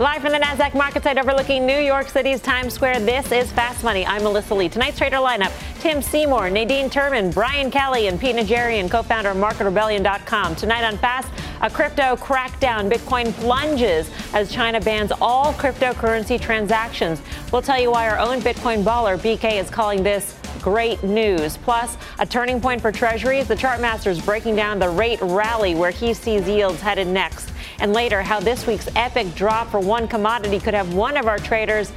Live from the NASDAQ market site overlooking New York City's Times Square, this is Fast Money. I'm Melissa Lee. Tonight's trader lineup Tim Seymour, Nadine Terman, Brian Kelly, and Pete Najarian, co founder of MarketRebellion.com. Tonight on Fast, a crypto crackdown. Bitcoin plunges as China bans all cryptocurrency transactions. We'll tell you why our own Bitcoin baller, BK, is calling this great news. Plus, a turning point for treasuries. The chartmaster is breaking down the rate rally where he sees yields headed next. And later, how this week's epic drop for one commodity could have one of our traders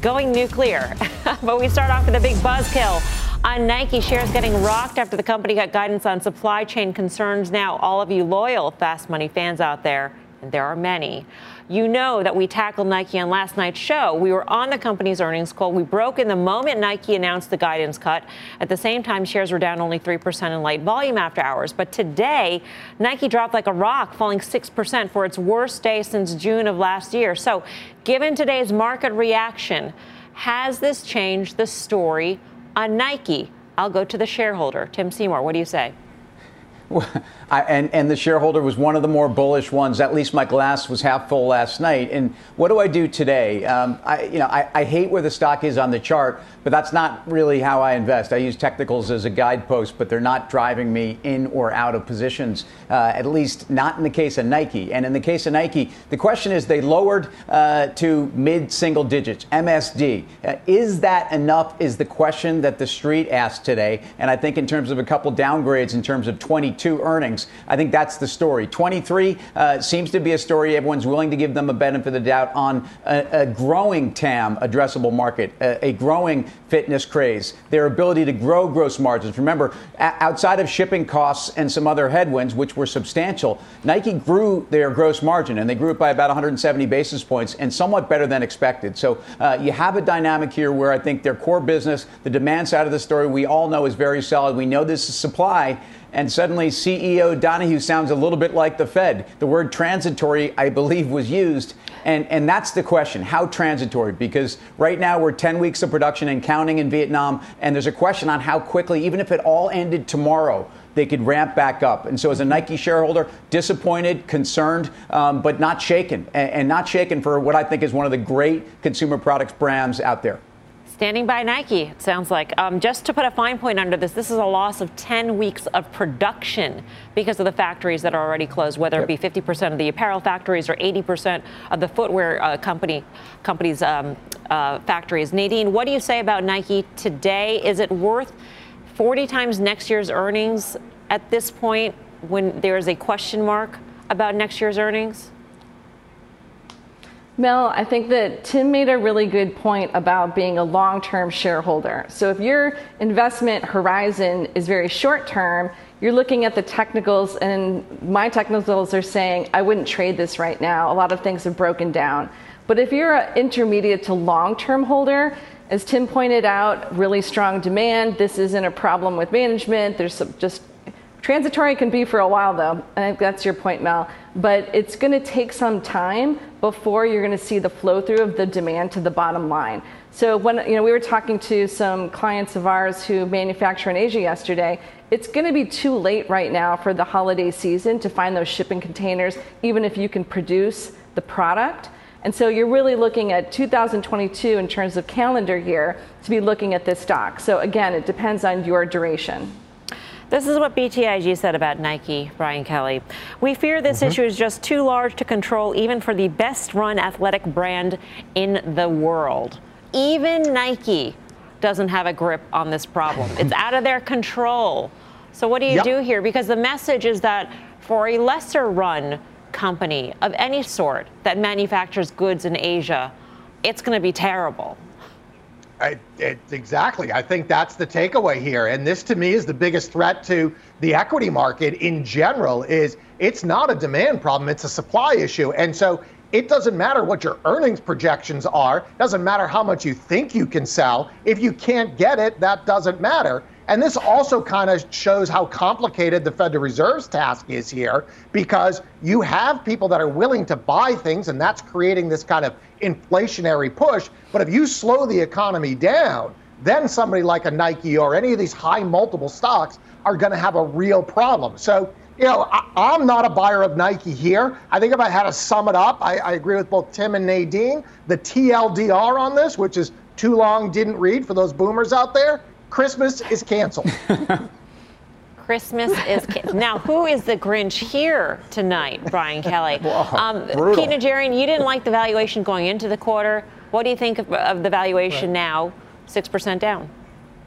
going nuclear. but we start off with a big buzzkill on Nike. Shares getting rocked after the company got guidance on supply chain concerns. Now, all of you loyal Fast Money fans out there, there are many, you know that we tackled Nike on last night's show. We were on the company's earnings call. We broke in the moment Nike announced the guidance cut. At the same time, shares were down only 3% in light volume after hours. But today, Nike dropped like a rock, falling 6% for its worst day since June of last year. So, given today's market reaction, has this changed the story on Nike? I'll go to the shareholder, Tim Seymour. What do you say? I, and, and the shareholder was one of the more bullish ones. At least my glass was half full last night. And what do I do today? Um, I, you know, I, I hate where the stock is on the chart, but that's not really how I invest. I use technicals as a guidepost, but they're not driving me in or out of positions. Uh, at least not in the case of Nike. And in the case of Nike, the question is they lowered uh, to mid-single digits, MSD. Uh, is that enough? Is the question that the street asked today. And I think in terms of a couple downgrades in terms of 22 earnings. I think that's the story. 23 uh, seems to be a story everyone's willing to give them a benefit of the doubt on a, a growing TAM addressable market, a, a, growing fitness craze, their ability to grow gross margins. Remember, a- outside of shipping costs and some other headwinds, which were substantial, Nike grew their gross margin and they grew it by about 170 basis points and somewhat better than expected. So uh, you have a dynamic here where I think their core business, the demand side of the story, we all know is very solid. We know this is supply and suddenly CEO Donahoe sounds a little bit like the Fed. The word transitory, I believe, was used. And, and that's the question how transitory? Because right now we're 10 weeks of production and counting in Vietnam, and there's a question on how quickly, even if it all ended tomorrow, they could ramp back up. And so, as a Nike shareholder, disappointed, concerned, um, but not shaken, and, and not shaken for what I think is one of the great consumer products brands out there. Standing by Nike, it sounds like. Um, just to put a fine point under this, this is a loss of 10 weeks of production because of the factories that are already closed, whether yep. it be 50% of the apparel factories or 80% of the footwear uh, company companies' um, uh, factories. Nadine, what do you say about Nike today? Is it worth 40 times next year's earnings at this point when there is a question mark about next year's earnings? Mel, I think that Tim made a really good point about being a long term shareholder. So, if your investment horizon is very short term, you're looking at the technicals, and my technicals are saying, I wouldn't trade this right now. A lot of things have broken down. But if you're an intermediate to long term holder, as Tim pointed out, really strong demand. This isn't a problem with management. There's just Transitory can be for a while, though. I think that's your point, Mel. But it's going to take some time before you're going to see the flow through of the demand to the bottom line. So when you know we were talking to some clients of ours who manufacture in Asia yesterday, it's going to be too late right now for the holiday season to find those shipping containers, even if you can produce the product. And so you're really looking at 2022 in terms of calendar year to be looking at this stock. So again, it depends on your duration. This is what BTIG said about Nike, Brian Kelly. We fear this mm-hmm. issue is just too large to control, even for the best run athletic brand in the world. Even Nike doesn't have a grip on this problem, it's out of their control. So, what do you yep. do here? Because the message is that for a lesser run company of any sort that manufactures goods in Asia, it's going to be terrible. I, it, exactly. I think that's the takeaway here. And this to me is the biggest threat to the equity market in general is it's not a demand problem, it's a supply issue. And so it doesn't matter what your earnings projections are, doesn't matter how much you think you can sell. If you can't get it, that doesn't matter. And this also kind of shows how complicated the Federal Reserve's task is here because you have people that are willing to buy things, and that's creating this kind of inflationary push. But if you slow the economy down, then somebody like a Nike or any of these high multiple stocks are going to have a real problem. So you know, I, am not a buyer of Nike here. I think if I had to sum it up, I, I agree with both Tim and Nadine. The TLDR on this, which is too long, didn't read for those boomers out there, Christmas is canceled. Christmas is now. Who is the Grinch here tonight, Brian Kelly? um, Pete Najarian, you didn't like the valuation going into the quarter. What do you think of, of the valuation right. now? Six percent down.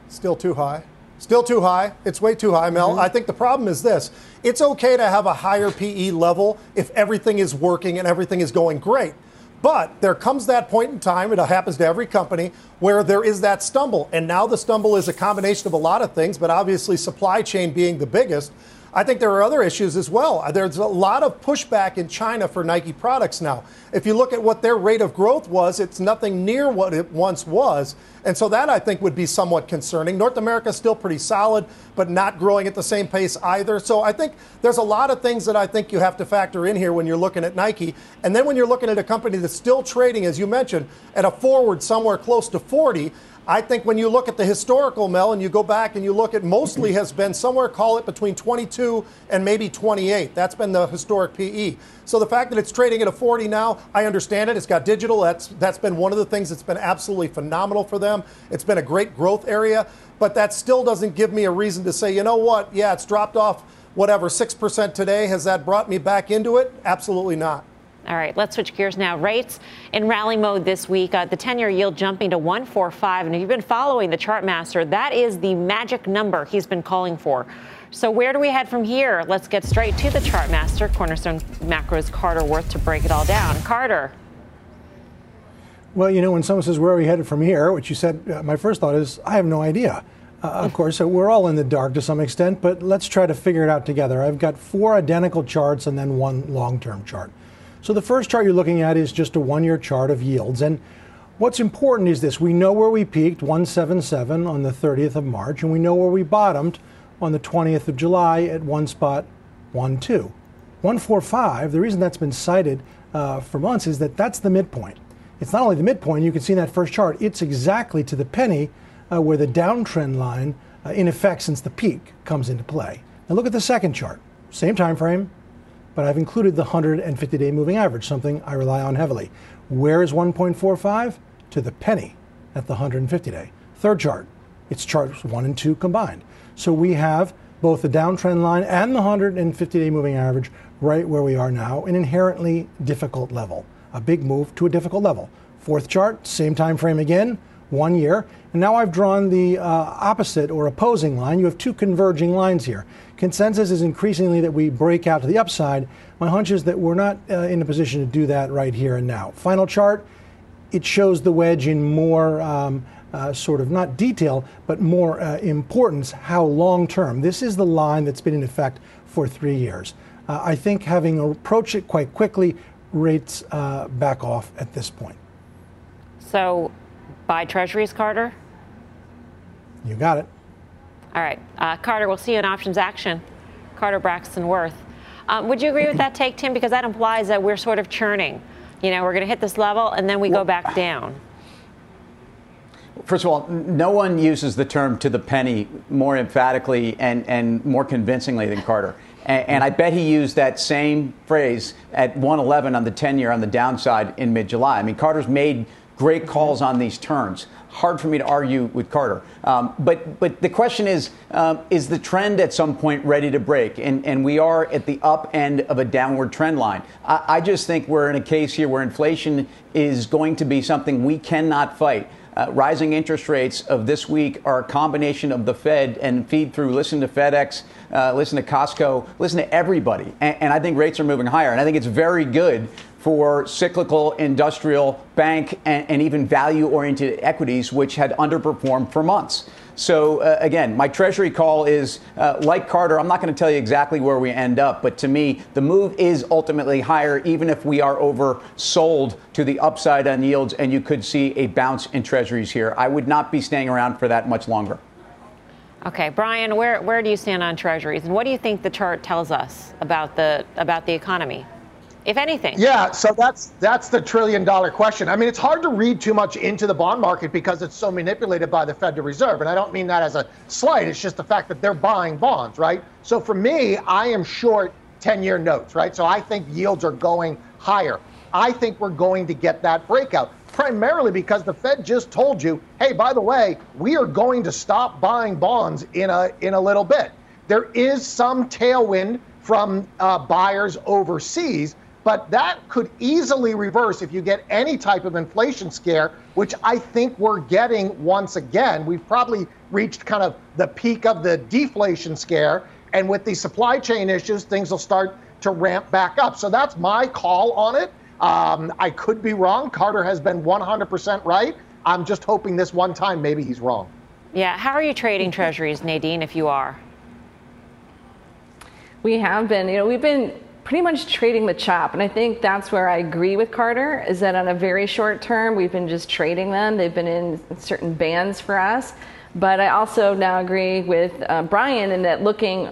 Still too high. Still too high. It's way too high, Mel. Mm-hmm. I think the problem is this it's okay to have a higher PE level if everything is working and everything is going great. But there comes that point in time, it happens to every company, where there is that stumble. And now the stumble is a combination of a lot of things, but obviously supply chain being the biggest. I think there are other issues as well. Uh, there's a lot of pushback in China for Nike products now. If you look at what their rate of growth was, it's nothing near what it once was. And so that I think would be somewhat concerning. North America is still pretty solid, but not growing at the same pace either. So I think there's a lot of things that I think you have to factor in here when you're looking at Nike. And then when you're looking at a company that's still trading, as you mentioned, at a forward somewhere close to 40, I think when you look at the historical, Mel, and you go back and you look at mostly has been somewhere, call it between 22 and maybe 28. That's been the historic PE. So the fact that it's trading at a 40 now, I understand it. It's got digital. That's that's been one of the things that's been absolutely phenomenal for them. It's been a great growth area, but that still doesn't give me a reason to say, you know what? Yeah, it's dropped off whatever 6% today. Has that brought me back into it? Absolutely not. All right, let's switch gears now. Rates in rally mode this week. Uh, the 10 year yield jumping to 145. And if you've been following the chart master, that is the magic number he's been calling for. So, where do we head from here? Let's get straight to the chart master, Cornerstone Macro's Carter Worth, to break it all down. Carter. Well, you know, when someone says, Where are we headed from here? Which you said, uh, my first thought is, I have no idea. Uh, of course, we're all in the dark to some extent, but let's try to figure it out together. I've got four identical charts and then one long term chart. So the first chart you're looking at is just a one year chart of yields. And what's important is this we know where we peaked, 177 on the 30th of March, and we know where we bottomed on the 20th of July at one spot, 12. 145, the reason that's been cited uh, for months is that that's the midpoint. It's not only the midpoint, you can see in that first chart, it's exactly to the penny uh, where the downtrend line, uh, in effect since the peak, comes into play. Now look at the second chart, same time frame, but I've included the 150 day moving average, something I rely on heavily. Where is 1.45? To the penny at the 150 day. Third chart, it's charts one and two combined. So we have both the downtrend line and the 150 day moving average right where we are now, an inherently difficult level. A big move to a difficult level. Fourth chart, same time frame again, one year. And now I've drawn the uh, opposite or opposing line. You have two converging lines here. Consensus is increasingly that we break out to the upside. My hunch is that we're not uh, in a position to do that right here and now. Final chart, it shows the wedge in more um, uh, sort of not detail, but more uh, importance, how long term. This is the line that's been in effect for three years. Uh, I think having approached it quite quickly, rates uh, back off at this point. So, buy treasuries, Carter? You got it. All right. Uh, Carter, we'll see you in options action. Carter Braxton Worth. Um, would you agree with that take, Tim? Because that implies that we're sort of churning. You know, we're going to hit this level and then we well, go back down. First of all, no one uses the term to the penny more emphatically and, and more convincingly than Carter. And, and I bet he used that same phrase at 111 on the 10 year on the downside in mid July. I mean, Carter's made great calls on these turns hard for me to argue with Carter. Um, but but the question is, um, is the trend at some point ready to break? And and we are at the up end of a downward trend line. I, I just think we're in a case here where inflation is going to be something we cannot fight. Uh, rising interest rates of this week are a combination of the Fed and feed through. Listen to FedEx, uh, listen to Costco, listen to everybody. And, and I think rates are moving higher. And I think it's very good for cyclical, industrial, bank, and, and even value oriented equities, which had underperformed for months. So, uh, again, my treasury call is uh, like Carter, I'm not going to tell you exactly where we end up, but to me, the move is ultimately higher, even if we are oversold to the upside on yields, and you could see a bounce in treasuries here. I would not be staying around for that much longer. Okay, Brian, where, where do you stand on treasuries, and what do you think the chart tells us about the, about the economy? If anything? Yeah, so that's that's the trillion dollar question. I mean, it's hard to read too much into the bond market because it's so manipulated by the Federal Reserve, and I don't mean that as a slight. It's just the fact that they're buying bonds, right? So for me, I am short 10-year notes, right? So I think yields are going higher. I think we're going to get that breakout primarily because the Fed just told you, hey, by the way, we are going to stop buying bonds in a in a little bit. There is some tailwind from uh, buyers overseas, but that could easily reverse if you get any type of inflation scare, which I think we're getting once again. We've probably reached kind of the peak of the deflation scare, and with the supply chain issues, things will start to ramp back up. So that's my call on it. Um, I could be wrong. Carter has been 100% right. I'm just hoping this one time maybe he's wrong. Yeah. How are you trading treasuries, Nadine, if you are? We have been. You know, we've been pretty much trading the chop. And I think that's where I agree with Carter is that on a very short term, we've been just trading them. They've been in certain bands for us. But I also now agree with uh, Brian in that looking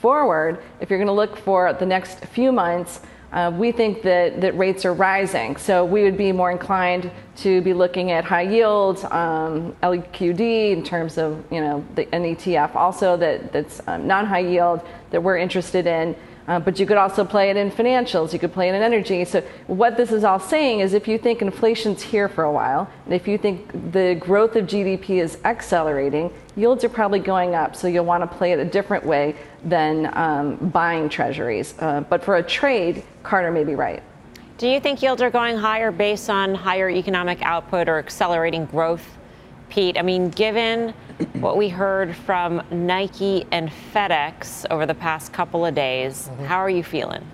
forward, if you're going to look for the next few months, uh, we think that, that rates are rising. So we would be more inclined to be looking at high yields, um, LQD in terms of you know the, an ETF also that, that's um, non-high yield that we're interested in. Uh, but you could also play it in financials, you could play it in energy. So, what this is all saying is if you think inflation's here for a while, and if you think the growth of GDP is accelerating, yields are probably going up. So, you'll want to play it a different way than um, buying treasuries. Uh, but for a trade, Carter may be right. Do you think yields are going higher based on higher economic output or accelerating growth, Pete? I mean, given what we heard from Nike and FedEx over the past couple of days. Mm-hmm. How are you feeling?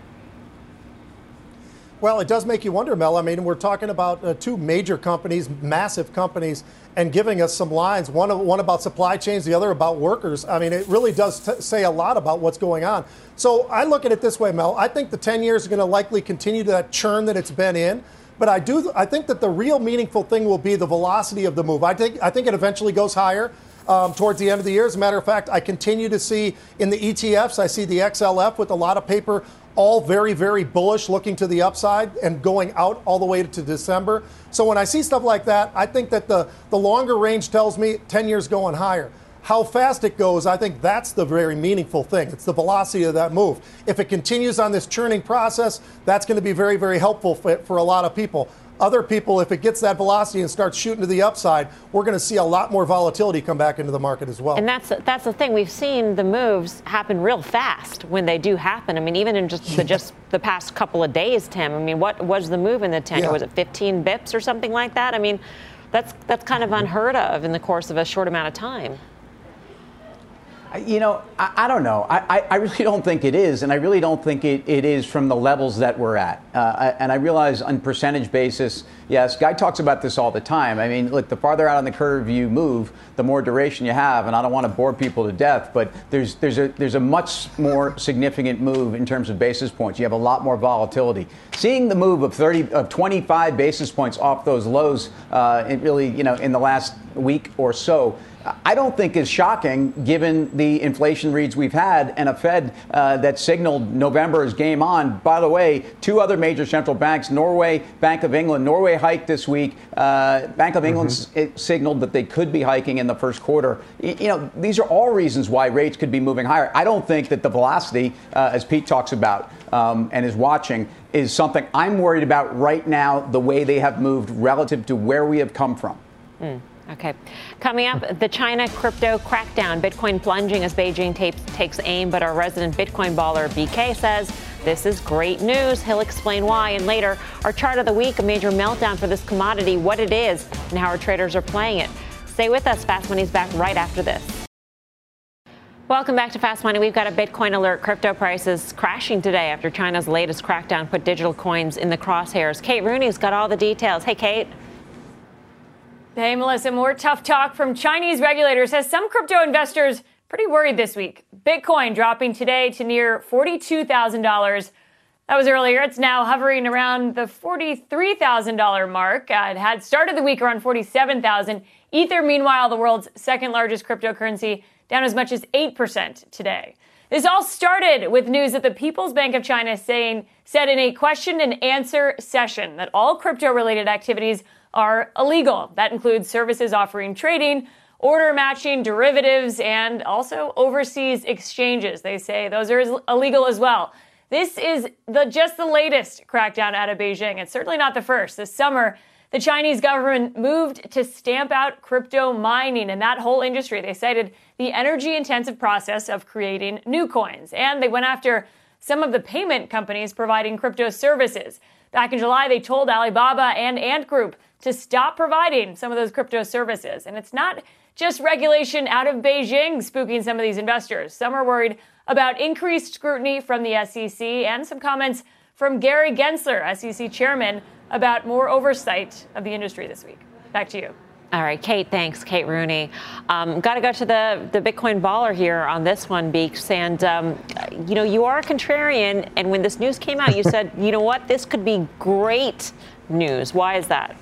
Well, it does make you wonder, Mel. I mean, we're talking about uh, two major companies, massive companies, and giving us some lines. One, one about supply chains, the other about workers. I mean, it really does t- say a lot about what's going on. So I look at it this way, Mel. I think the 10 years are going to likely continue to that churn that it's been in. But I do. I think that the real meaningful thing will be the velocity of the move. I think. I think it eventually goes higher um, towards the end of the year. As a matter of fact, I continue to see in the ETFs, I see the XLF with a lot of paper, all very, very bullish, looking to the upside and going out all the way to December. So when I see stuff like that, I think that the, the longer range tells me 10 years going higher. How fast it goes, I think that's the very meaningful thing. It's the velocity of that move. If it continues on this churning process, that's going to be very, very helpful for, for a lot of people. Other people, if it gets that velocity and starts shooting to the upside, we're going to see a lot more volatility come back into the market as well. And that's that's the thing. We've seen the moves happen real fast when they do happen. I mean, even in just the, just the past couple of days, Tim. I mean, what was the move in the 10 Yeah. Was it 15 bips or something like that? I mean, that's that's kind of unheard of in the course of a short amount of time. You know, I, I don't know. I, I, really don't think it is, and I really don't think it, it is from the levels that we're at. Uh, and I realize on percentage basis, yes, Guy talks about this all the time. I mean, look, the farther out on the curve you move, the more duration you have, and I don't want to bore people to death, but there's there's a there's a much more significant move in terms of basis points. You have a lot more volatility. Seeing the move of 30 of 25 basis points off those lows, uh, it really you know in the last week or so I don't think is shocking given the inflation reads we've had and a Fed uh, that signaled November is game on. By the way, two other major central banks, Norway, Bank of England, Norway hiked this week. Uh, Bank of England mm-hmm. signaled that they could be hiking in the first quarter. You know, these are all reasons why rates could be moving higher. I don't think that the velocity, uh, as Pete talks about um, and is watching, is something I'm worried about right now, the way they have moved relative to where we have come from. Mm. Okay. Coming up, the China crypto crackdown. Bitcoin plunging as Beijing tapes, takes aim, but our resident Bitcoin baller BK says this is great news. He'll explain why. And later, our chart of the week, a major meltdown for this commodity, what it is, and how our traders are playing it. Stay with us. Fast Money's back right after this. Welcome back to Fast Money. We've got a Bitcoin alert. Crypto prices crashing today after China's latest crackdown put digital coins in the crosshairs. Kate Rooney's got all the details. Hey, Kate. Hey, Melissa, more tough talk from Chinese regulators has some crypto investors pretty worried this week. Bitcoin dropping today to near $42,000. That was earlier. It's now hovering around the $43,000 mark. Uh, it had started the week around 47,000. Ether, meanwhile, the world's second largest cryptocurrency, down as much as 8% today. This all started with news that the People's Bank of China saying said in a question and answer session that all crypto related activities are illegal. That includes services offering trading, order matching, derivatives, and also overseas exchanges. They say those are illegal as well. This is the just the latest crackdown out of Beijing. It's certainly not the first. This summer, the Chinese government moved to stamp out crypto mining and that whole industry. They cited the energy intensive process of creating new coins. And they went after some of the payment companies providing crypto services. Back in July, they told Alibaba and Ant Group to stop providing some of those crypto services. And it's not just regulation out of Beijing spooking some of these investors. Some are worried about increased scrutiny from the SEC and some comments from Gary Gensler, SEC chairman, about more oversight of the industry this week. Back to you. All right, Kate, thanks. Kate Rooney. Um, Got to go to the, the Bitcoin baller here on this one, Beeks. And, um, you know, you are a contrarian. And when this news came out, you said, you know what, this could be great news. Why is that?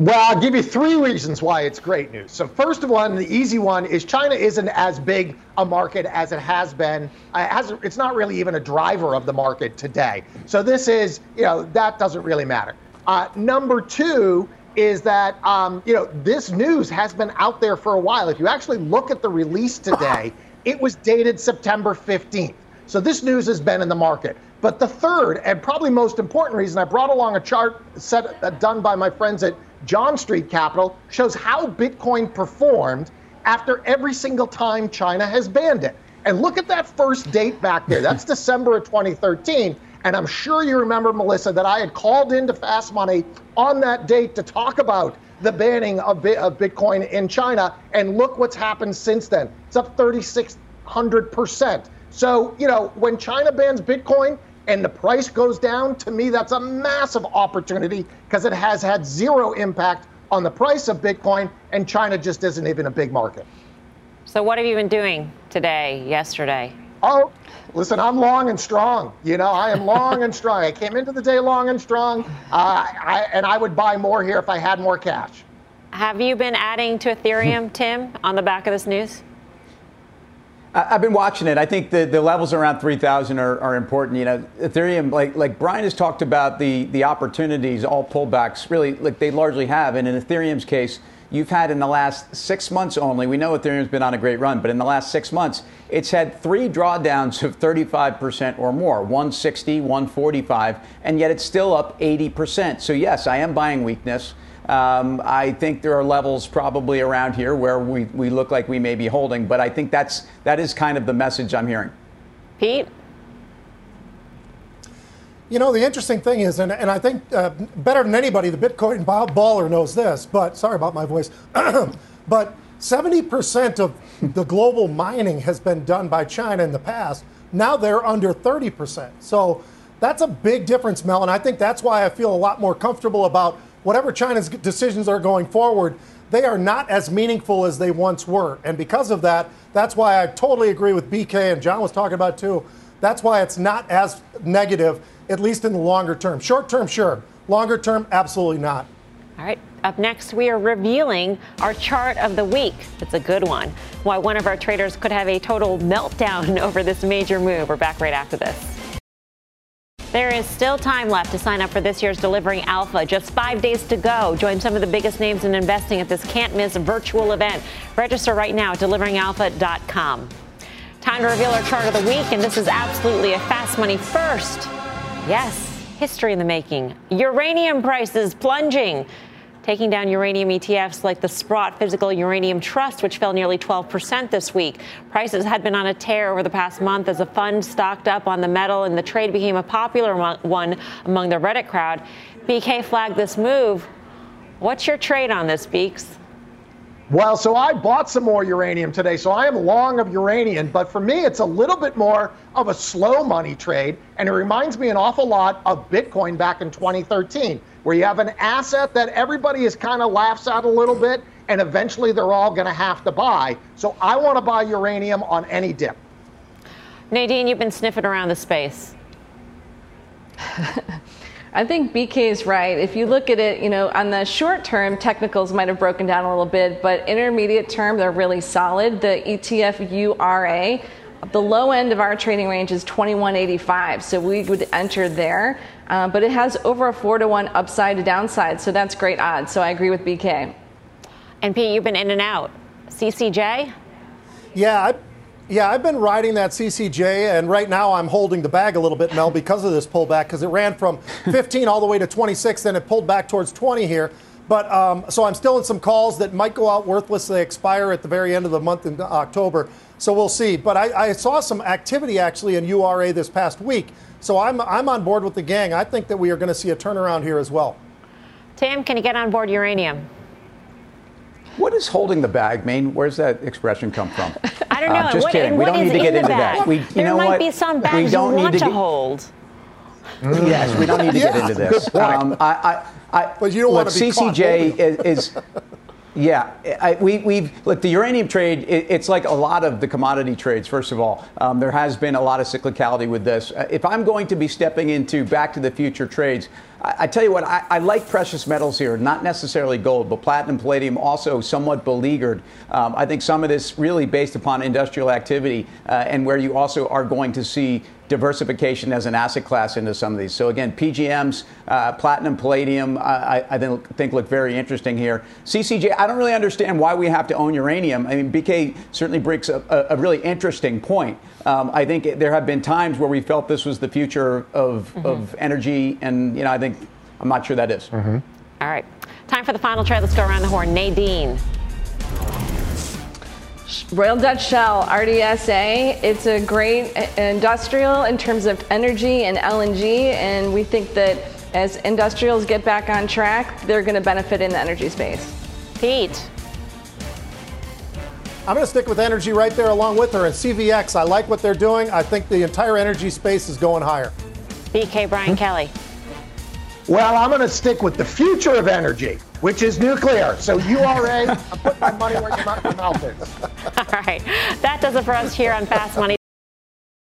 Well, I'll give you three reasons why it's great news. So, first of all, the easy one is China isn't as big a market as it has been. Uh, it has, it's not really even a driver of the market today. So, this is, you know, that doesn't really matter. Uh, number two is that, um, you know, this news has been out there for a while. If you actually look at the release today, it was dated September 15th. So, this news has been in the market. But the third and probably most important reason, I brought along a chart set, uh, done by my friends at John Street Capital shows how Bitcoin performed after every single time China has banned it. And look at that first date back there. That's December of 2013. And I'm sure you remember, Melissa, that I had called into Fast Money on that date to talk about the banning of, Bitcoin in China. And look what's happened since then. It's up 3,600%. So, you know, when China bans Bitcoin, and the price goes down, to me, that's a massive opportunity because it has had zero impact on the price of Bitcoin, and China just isn't even a big market. So, what have you been doing today, yesterday? Oh, listen, I'm long and strong. You know, I am long and strong. I came into the day long and strong, uh, I, and I would buy more here if I had more cash. Have you been adding to Ethereum, Tim, on the back of this news? I've been watching it. I think the, the levels around 3,000 are, are important. You know, Ethereum, like like Brian has talked about the the opportunities, all pullbacks, really, like they largely have. And in Ethereum's case, you've had in the last six months only. We know Ethereum's been on a great run, but in the last six months, it's had three drawdowns of 35% or more, 160, 145, and yet it's still up 80%. So yes, I am buying weakness. Um, I think there are levels probably around here where we, we look like we may be holding, but I think that's that is kind of the message I'm hearing. Pete? You know, the interesting thing is, and, and I think uh, better than anybody, the Bitcoin baller knows this, but sorry about my voice, but 70% of the global mining has been done by China in the past. Now they're under 30%. So that's a big difference, Mel, and I think that's why I feel a lot more comfortable about whatever China's decisions are going forward, they are not as meaningful as they once were. And because of that, that's why I totally agree with BK and John was talking about too. That's why it's not as negative, at least in the longer term. Short term, sure. Longer term, absolutely not. All right. Up next, we are revealing our chart of the week. It's a good one. Why one of our traders could have a total meltdown over this major move. We're back right after this. There is still time left to sign up for this year's Delivering Alpha. Just five days to go. Join some of the biggest names in investing at this can't miss virtual event. Register right now at deliveringalpha.com. Time to reveal our chart of the week, and this is absolutely a fast money first. Yes, history in the making. Uranium prices plunging taking down uranium ETFs like the Sprott Physical Uranium Trust, which fell nearly 12% this week. Prices had been on a tear over the past month as a fund stocked up on the metal, and the trade became a popular one among the Reddit crowd. BK flagged this move. What's your trade on this, Beeks? Well, so I bought some more uranium today, so I am long of uranium, but for me, it's a little bit more of a slow money trade, and it reminds me an awful lot of Bitcoin back in 2013 where you have an asset that everybody is kind of laughs at a little bit, and eventually they're all going to have to buy. So I want to buy uranium on any dip. Nadine, you've been sniffing around the space. I think BK is right. If you look at it, you know, on the short term, technicals might have broken down a little bit, but intermediate term, they're really solid. The ETF URA The low end of our trading range is 2185, so we would enter there. Uh, but it has over a four to one upside to downside, so that's great odds. So I agree with BK. And Pete, you've been in and out. CCJ? Yeah, I, yeah, I've been riding that CCJ, and right now I'm holding the bag a little bit, Mel, because of this pullback, because it ran from 15 all the way to 26, then it pulled back towards 20 here. But um, so I'm still in some calls that might go out worthless. They expire at the very end of the month in October. So we'll see. But I, I saw some activity actually in URA this past week. So I'm, I'm on board with the gang. I think that we are going to see a turnaround here as well. Tim, can you get on board uranium? What does holding the bag mean? Where's that expression come from? I don't know. Uh, just what, kidding. We don't need to get into that. We, there might what? be some bags you want to, get... hold. Mm. Yes, we don't need to yeah. get into this. Um, I, I, I, but you don't look, want to be CCJ is, is yeah, I, we, we've look the uranium trade. It, it's like a lot of the commodity trades. First of all, um, there has been a lot of cyclicality with this. Uh, if I'm going to be stepping into Back to the Future trades, I, tell you what, I, I, like precious metals here, not necessarily gold, but platinum, palladium, also somewhat beleaguered. Um, I think some of this really based upon industrial activity, uh, and where you also are going to see diversification as an asset class into some of these. So again, PGMs, uh, platinum, palladium, uh, I, I, think look very interesting here. CCJ, I don't really understand why we have to own uranium. I mean, BK certainly brings a, a really interesting point. Um, I think there have been times where we felt this was the future of, mm-hmm. of energy, and you know, I think I'm not sure that is. Mm-hmm. All right, time for the final trade. Let's go around the horn. Nadine. Royal Dutch Shell, RDSA, it's a great industrial in terms of energy and LNG, and we think that as industrials get back on track, they're going to benefit in the energy space. Pete. I'm going to stick with energy right there along with her. And CVX, I like what they're doing. I think the entire energy space is going higher. BK Brian hmm? Kelly. Well, I'm going to stick with the future of energy, which is nuclear. So URA, I'm putting my money where your mouth is. All right. That does it for us here on Fast Money.